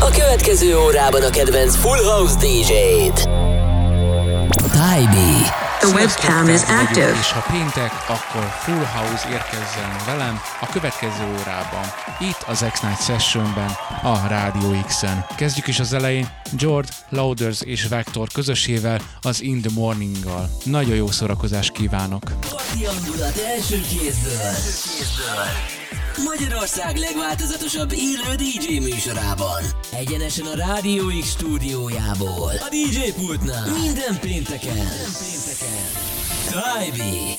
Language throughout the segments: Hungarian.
A következő órában a kedvenc Full House DJ-t. Tybee. The webcam is active. És ha péntek, akkor Full House érkezzen velem a következő órában. Itt az X-Night Sessionben, a Rádió X-en. Kezdjük is az elején George, Louders és Vector közösével az In The Morning-gal. Nagyon jó szórakozást kívánok! Parti hangulat első kézből. Magyarország legváltozatosabb élő DJ műsorában. Egyenesen a Rádió X stúdiójából. A DJ pultnál. Minden pénteken. Minden pénteken. Tybee.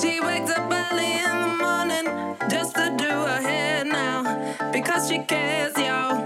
She wakes up early in the morning just to do her hair now because she cares, yo.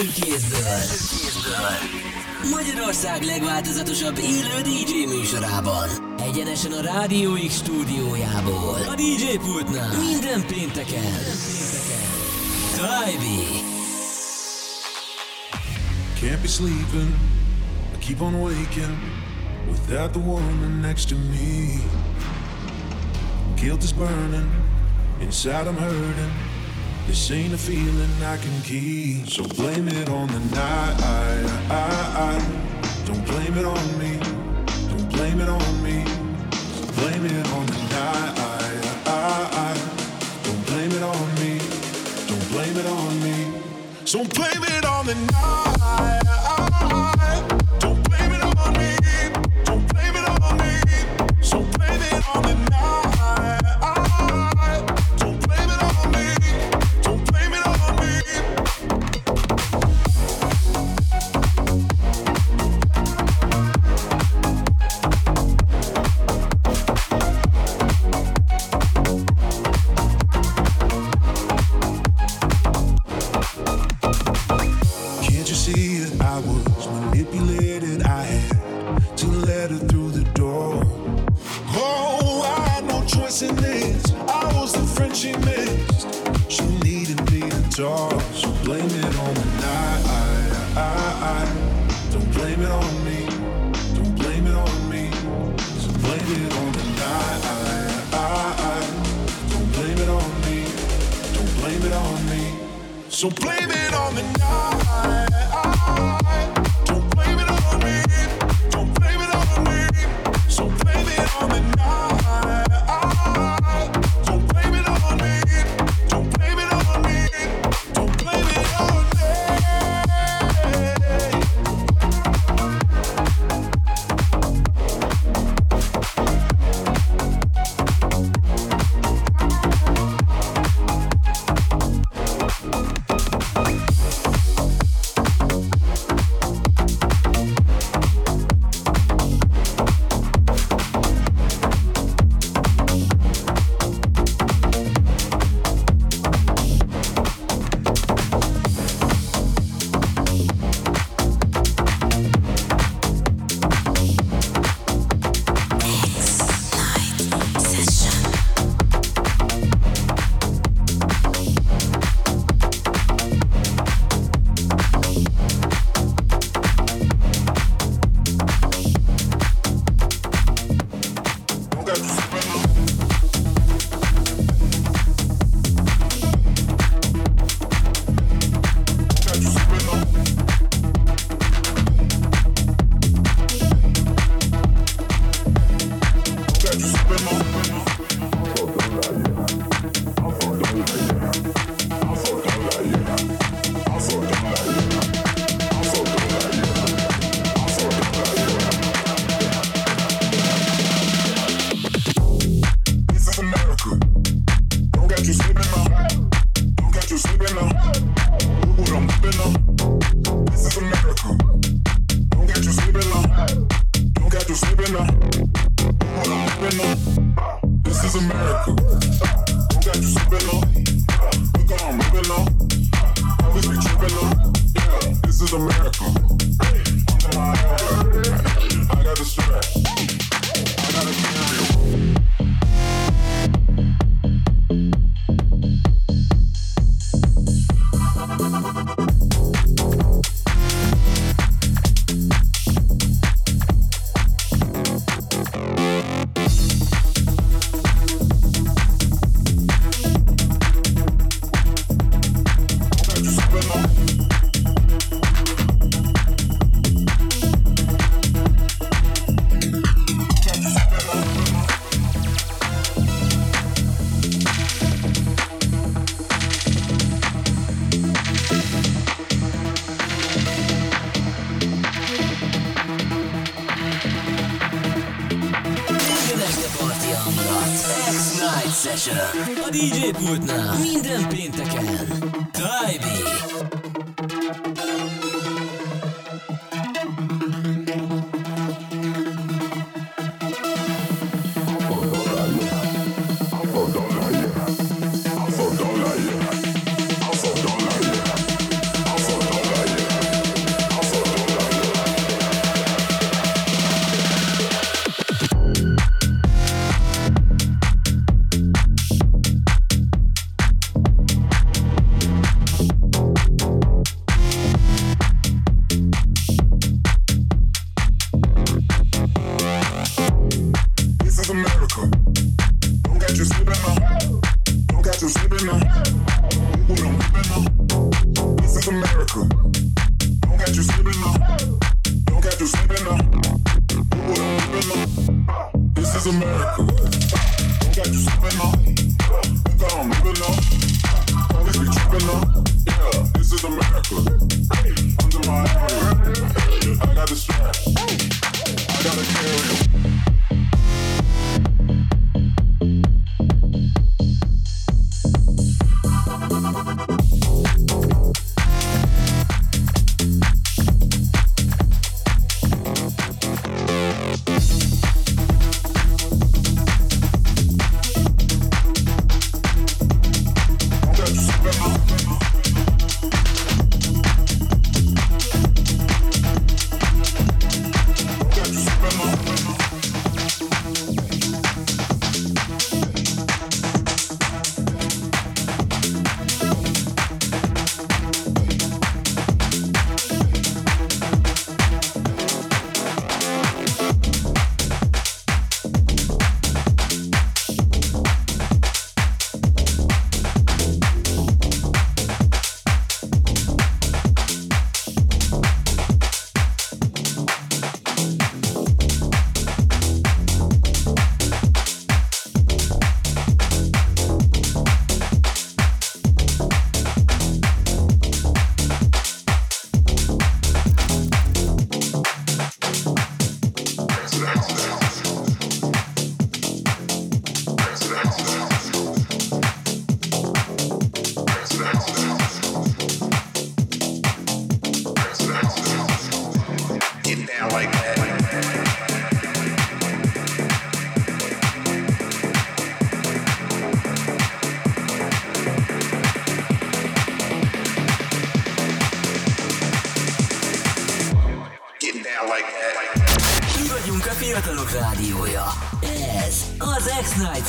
Első kézből. Magyarország legváltozatosabb élő DJ műsorában. Egyenesen a Rádió X stúdiójából. A DJ pultnál. Minden pénteken. Tajbi. Can't be sleeping, I keep on waking without the woman next to me. Guilt is burning, inside I'm hurting. This ain't a feeling I can keep, so blame it on the night. Don't blame it on me, don't blame it on me. Blame it on the night. Don't blame it on me, don't blame it on me. So blame it on the night. Don't blame it on me. Don't blame it on me. So blame it on the night.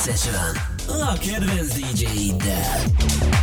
Session. A kedvenc DJ-iddel.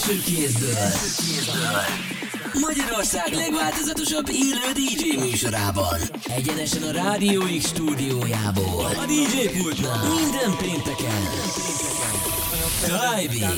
Első kézből. Magyarország legváltozatosabb élő DJ műsorában. Egyenesen a Rádió X stúdiójából. A DJ pultnál. Minden pénteken. Drive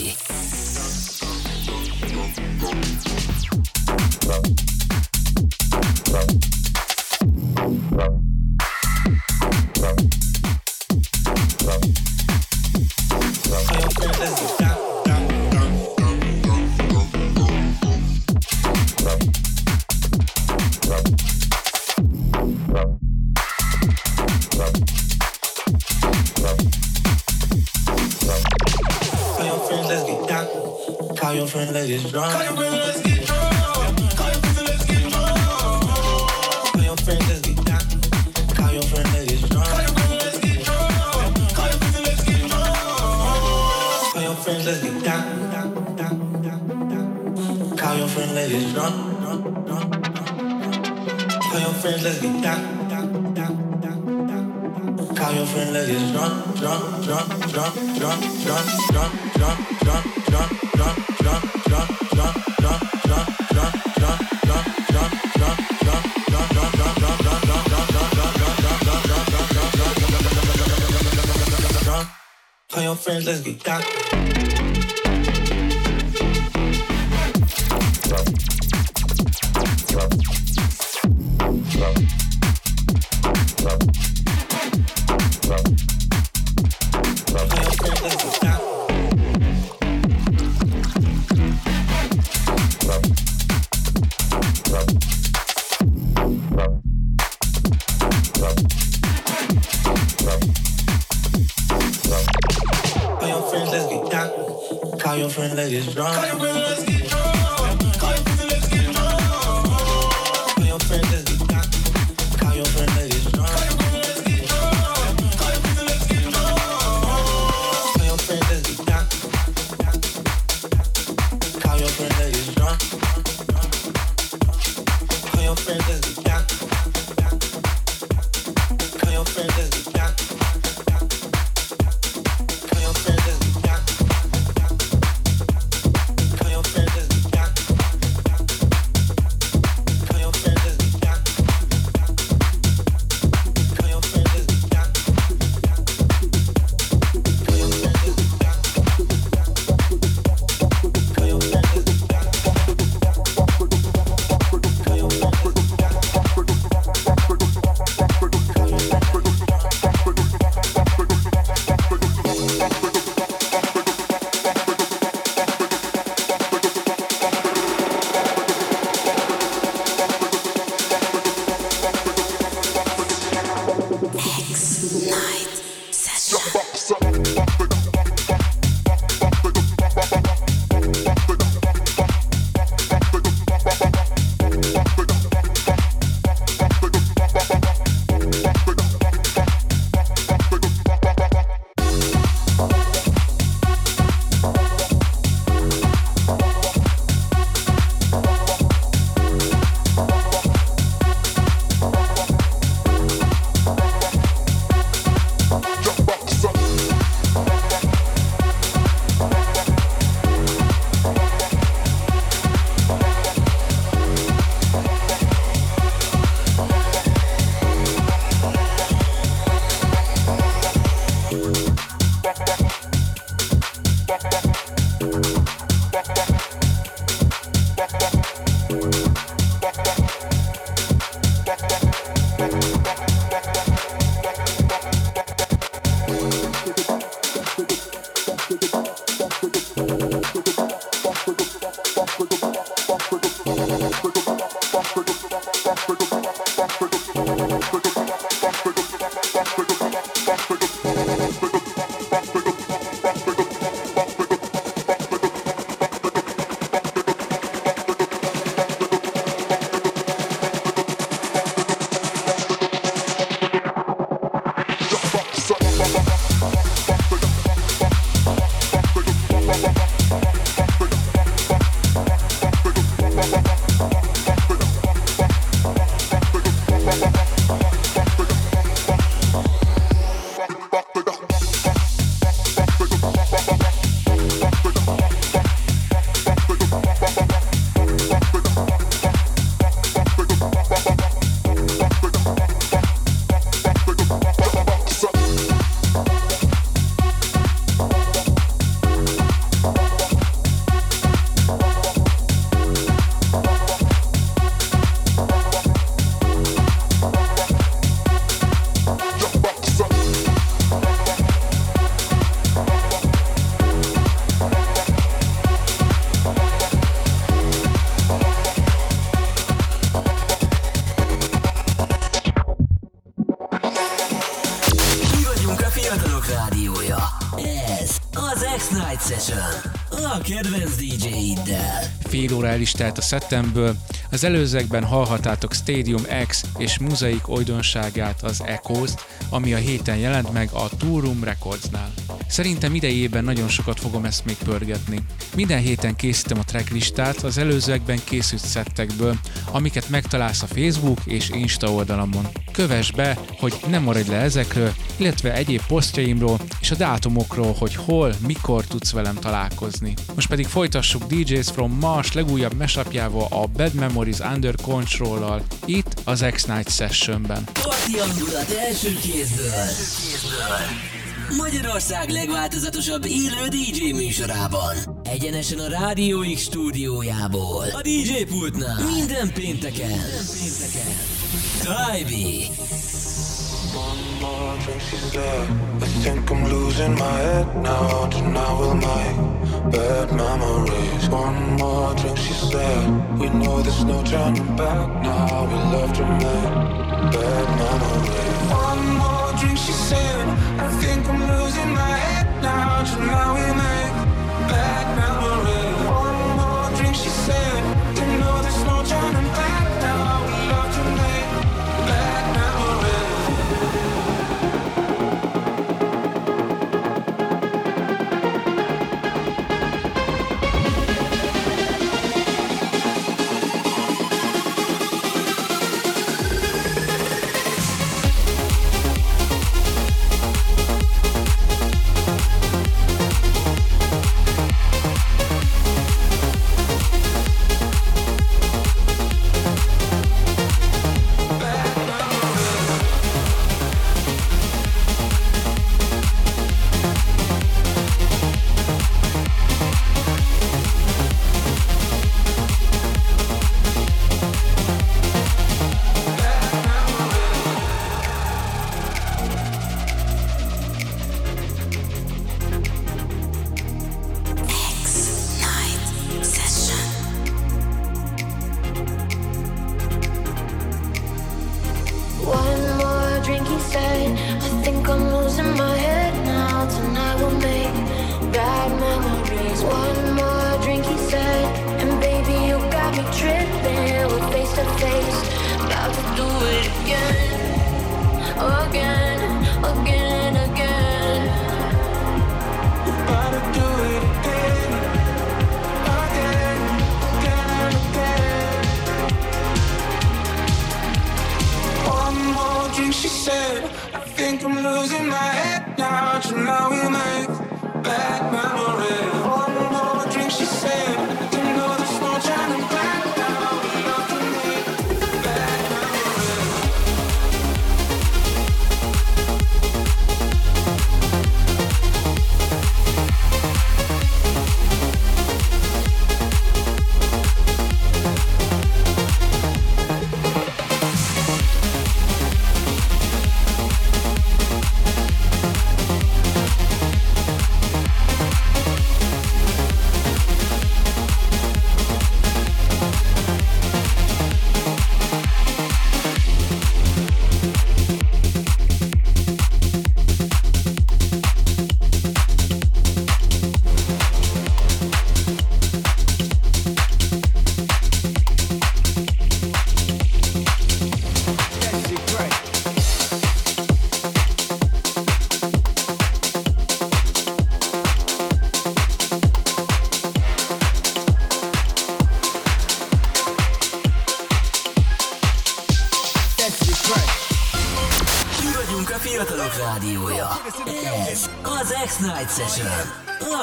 Telt a szettemből, az előzőekben hallhattátok Stadium X és Muzaik ojdonságát, az Echoes-t, ami a héten jelent meg a Room Recordsnál. Szerintem idejében nagyon sokat fogom ezt még pörgetni. Minden héten készítem a tracklistát az előzőekben készült szettekből, amiket megtalálsz a Facebook és Insta oldalamon. Kövess be, hogy ne maradj le ezekről, illetve egyéb posztjaimról és a dátumokról, hogy hol, mikor tudsz velem találkozni. Most pedig folytassuk DJs from Mars legújabb mesapjával a Bad Memories Under Control-al, itt az X-Night Sessionben. Parti hangulat első kézből. Magyarország legváltozatosabb élő DJ műsorában. Egyenesen a Rádió X stúdiójából. A DJ pultnál. Minden pénteken. Minden pénteken. Tybee. Bad memories. One more drink, she said. We know there's no turning back now. We love to make bad memories. One more drink, she said. Think I'm losing my head now. Tonight we make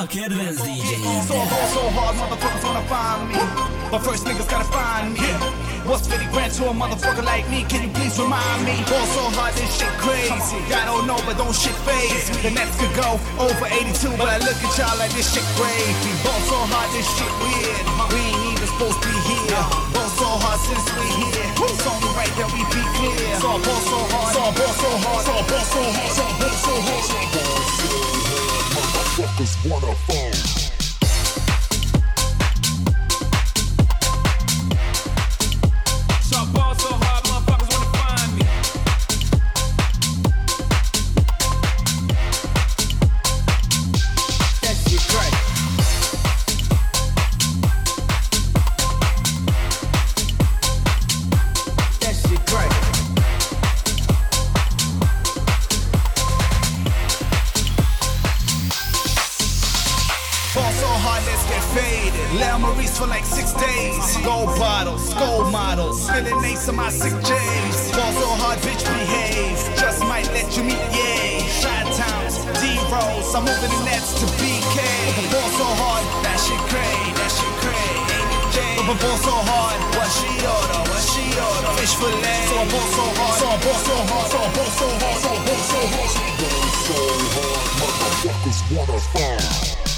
A kedvenc So DJ-iddel. hard, so hard, motherfuckers wanna find me. But first niggas gotta find me. What's 50 grand to a motherfucker like me? Can you please remind me? Ball so hard, this shit crazy. I don't know, but don't shit phase me. The Nets could go over 82, but I look at y'all like this shit crazy. Ball so hard, this shit weird. We ain't even supposed to be here. Ball so hard since we here. It's only right that we be clear. So ball so hard, so ball so hard, so ball so hard, so ball so hard. Motherfuckers wanna fall. For like six days. Gold bottles, gold models, spilling ace on my sick J's. Fall so hard, bitch, behave. Just might let you meet, yay. Shot towns, D rolls, I'm moving the nets to BK. Ball so hard, that shit cray, that shit cray. It Jay? Ball so hard, what she order, what she order? Fish fillet. So I ball so hard, so I ball so hard, so I ball so hard, so I ball so hard. So I ball so hard, motherfuckers wanna find.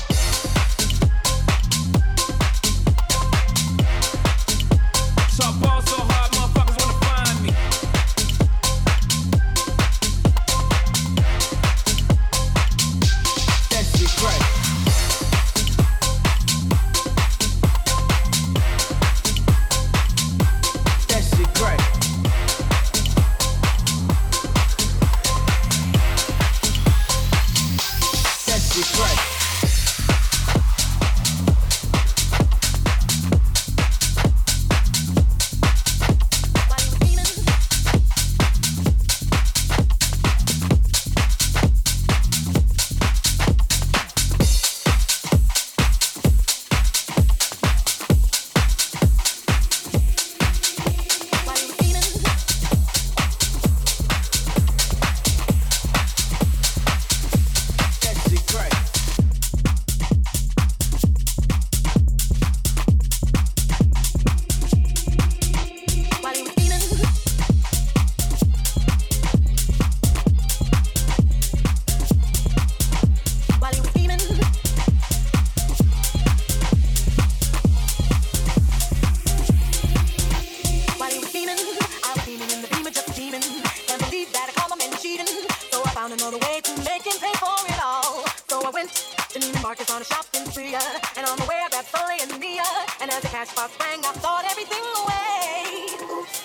Found another way to make him pay for it all. So I went to Neiman Marcus on a shopping spree, uh, and on the way I grabbed Sully and Mia. And as the cash box rang, I thought everything away.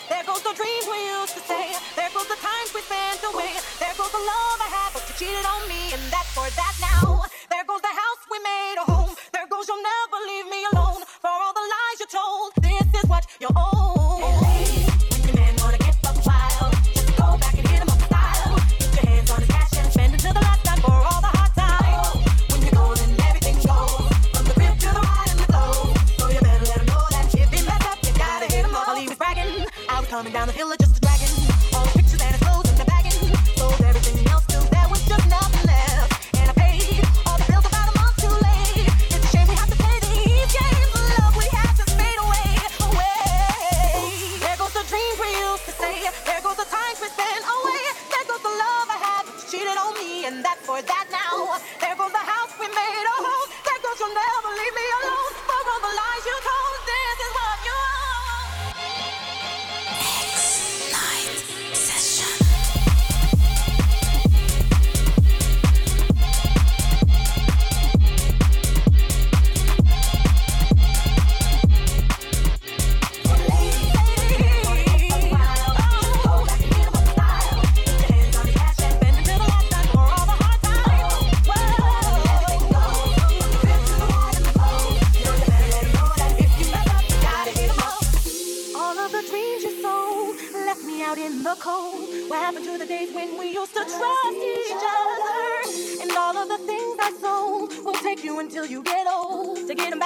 There goes the dreams we used to say. There goes the times we spent away. There goes the love I had, but you cheated on me, and that's for that now.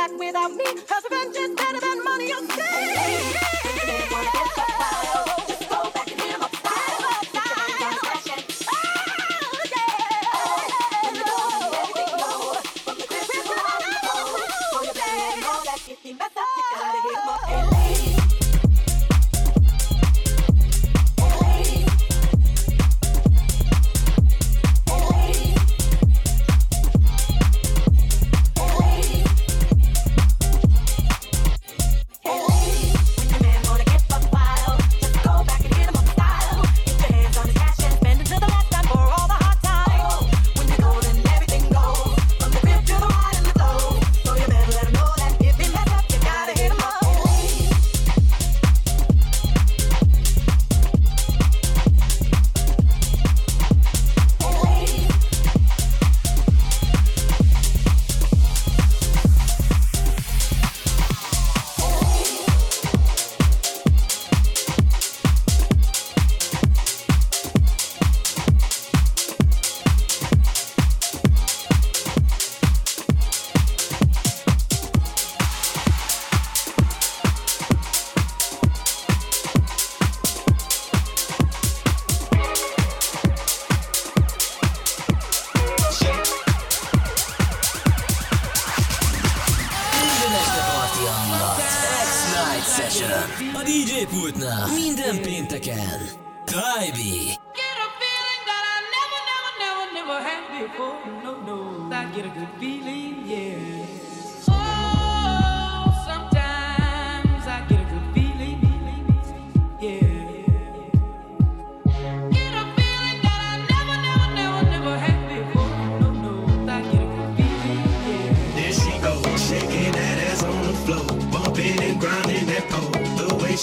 Back without me, cause revenge is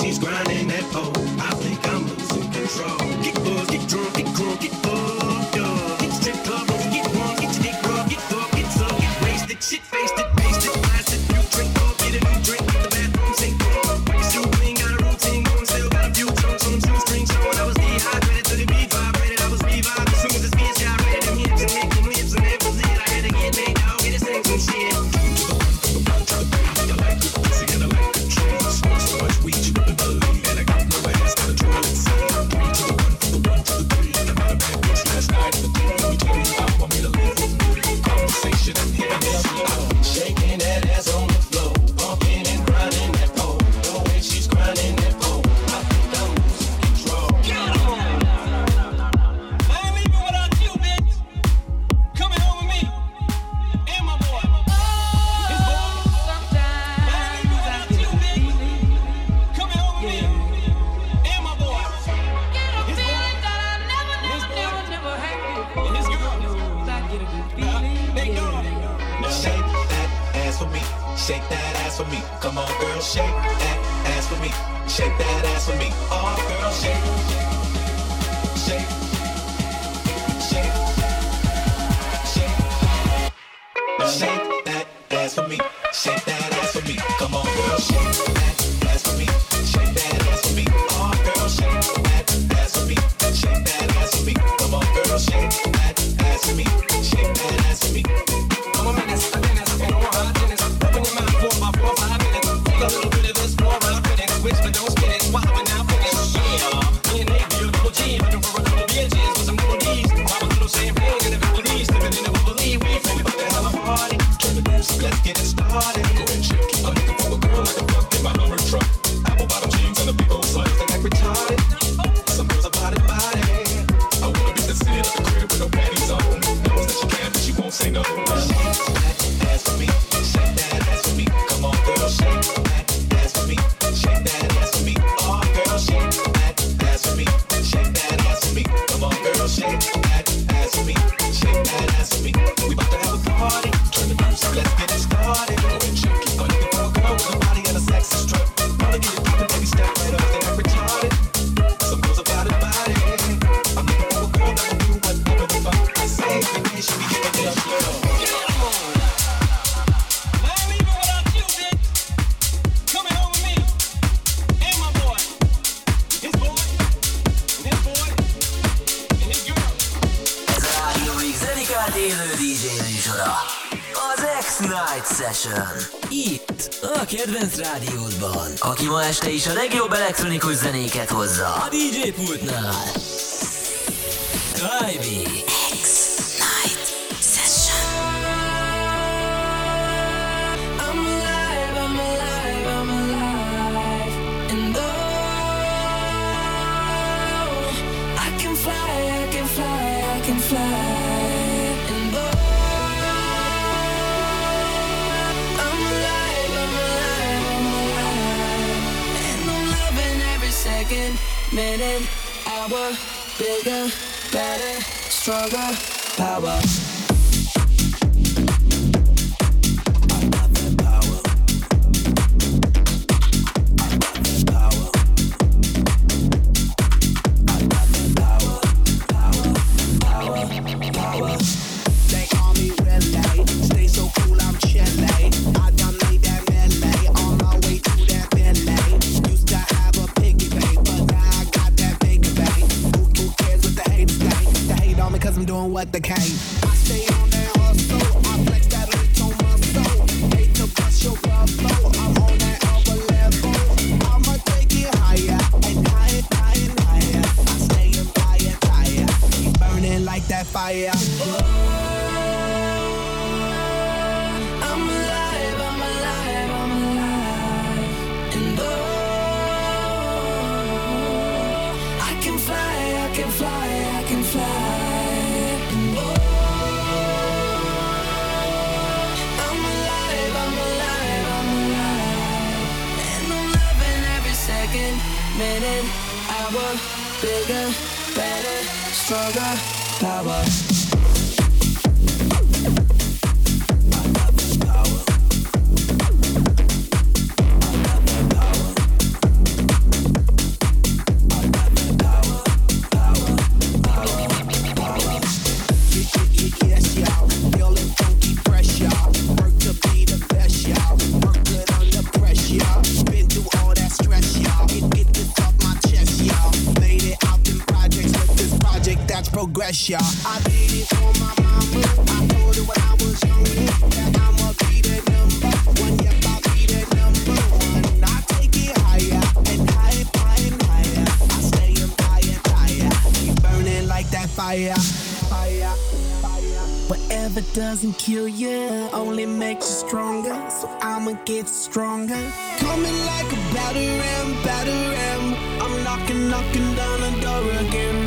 she's grinding DJ bigger, better, stronger, power. Cause I'm never doesn't kill you, only makes you stronger. So I'ma get stronger. Coming like a battering, battering. I'm knocking, knocking down the door again.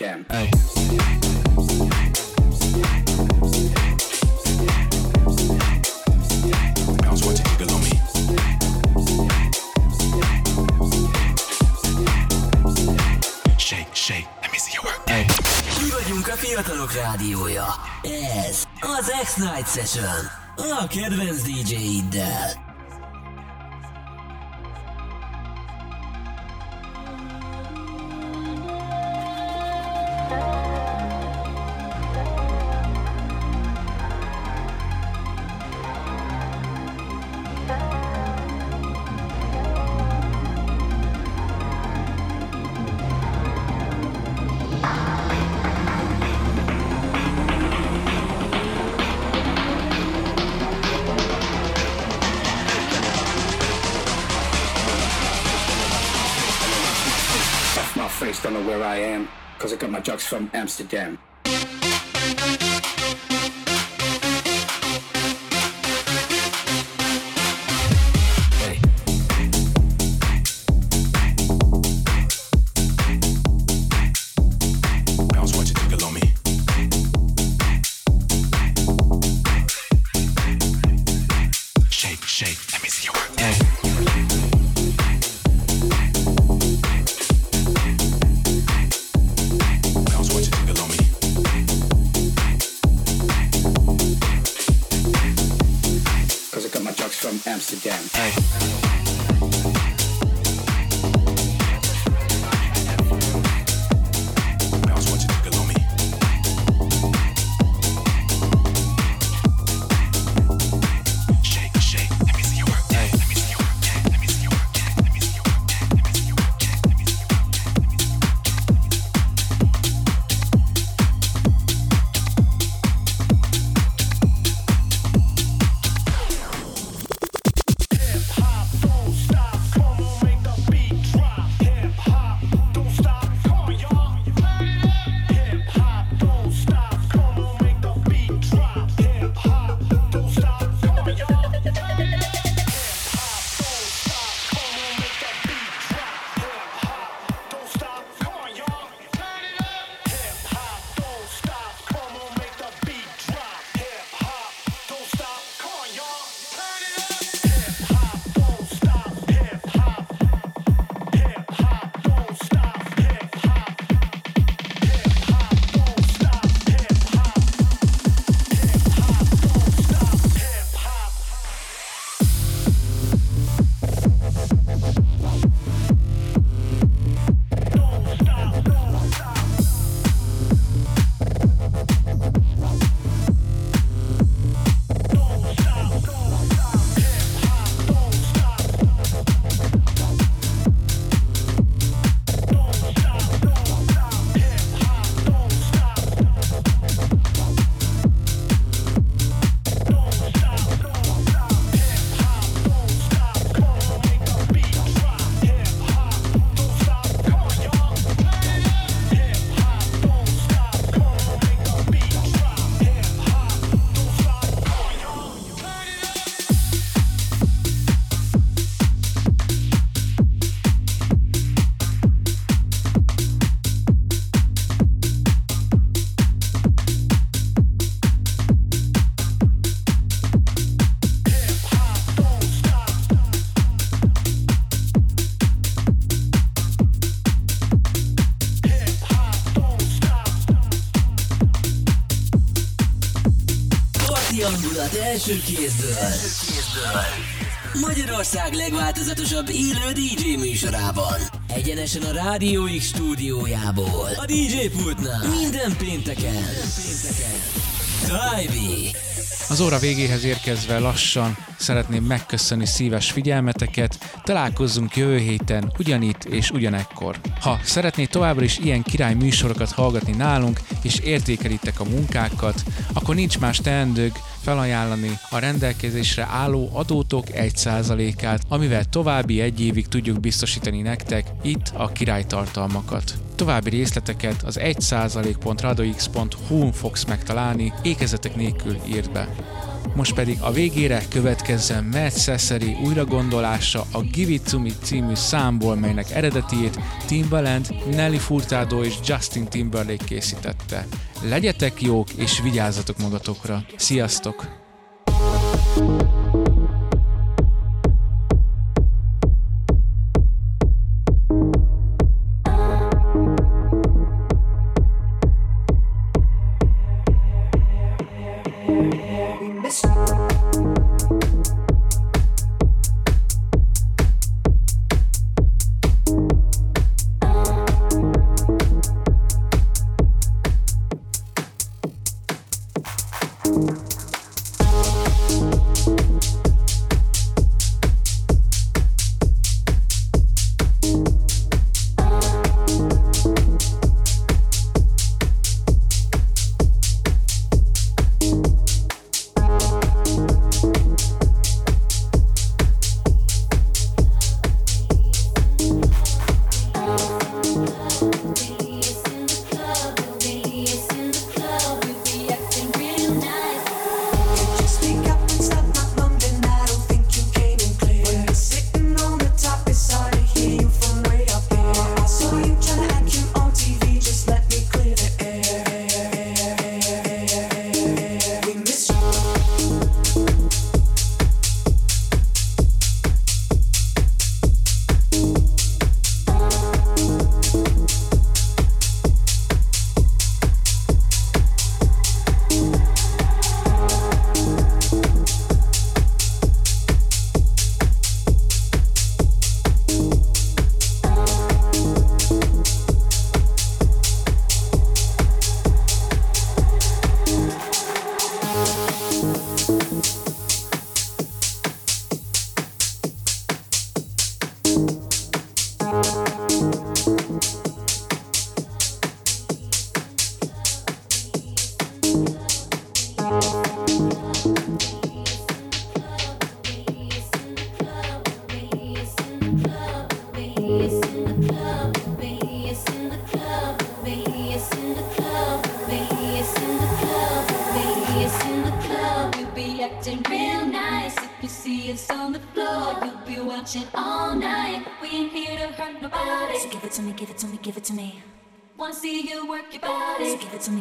nekem. Hey. fiatalok rádiója. Ez az X-Night Session. A kedvenc DJ I got my drugs from Amsterdam. Első kézből. Magyarország legváltozatosabb élő DJ műsorában. Egyenesen a Rádió X stúdiójából. A DJ pultnál. Minden pénteken. Tajbi. Az óra végéhez érkezve lassan szeretném megköszönni szíves figyelmeteket, találkozzunk jövő héten ugyanitt és ugyanekkor. Ha szeretné továbbra is ilyen király műsorokat hallgatni nálunk, és értékelitek a munkákat, akkor nincs más teendők felajánlani a rendelkezésre álló adótok 1%-át, amivel további egy évig tudjuk biztosítani nektek itt a királytartalmakat. További részleteket az 1%.radox.hu-n fogsz megtalálni, ékezetek nélkül írd be. Most pedig a végére következzen Matt Cesari újragondolása a Give It To Me című számból, melynek eredetiét Timbaland, Nelly Furtado és Justin Timberlake készítette. Legyetek jók és vigyázzatok magatokra. Sziasztok! be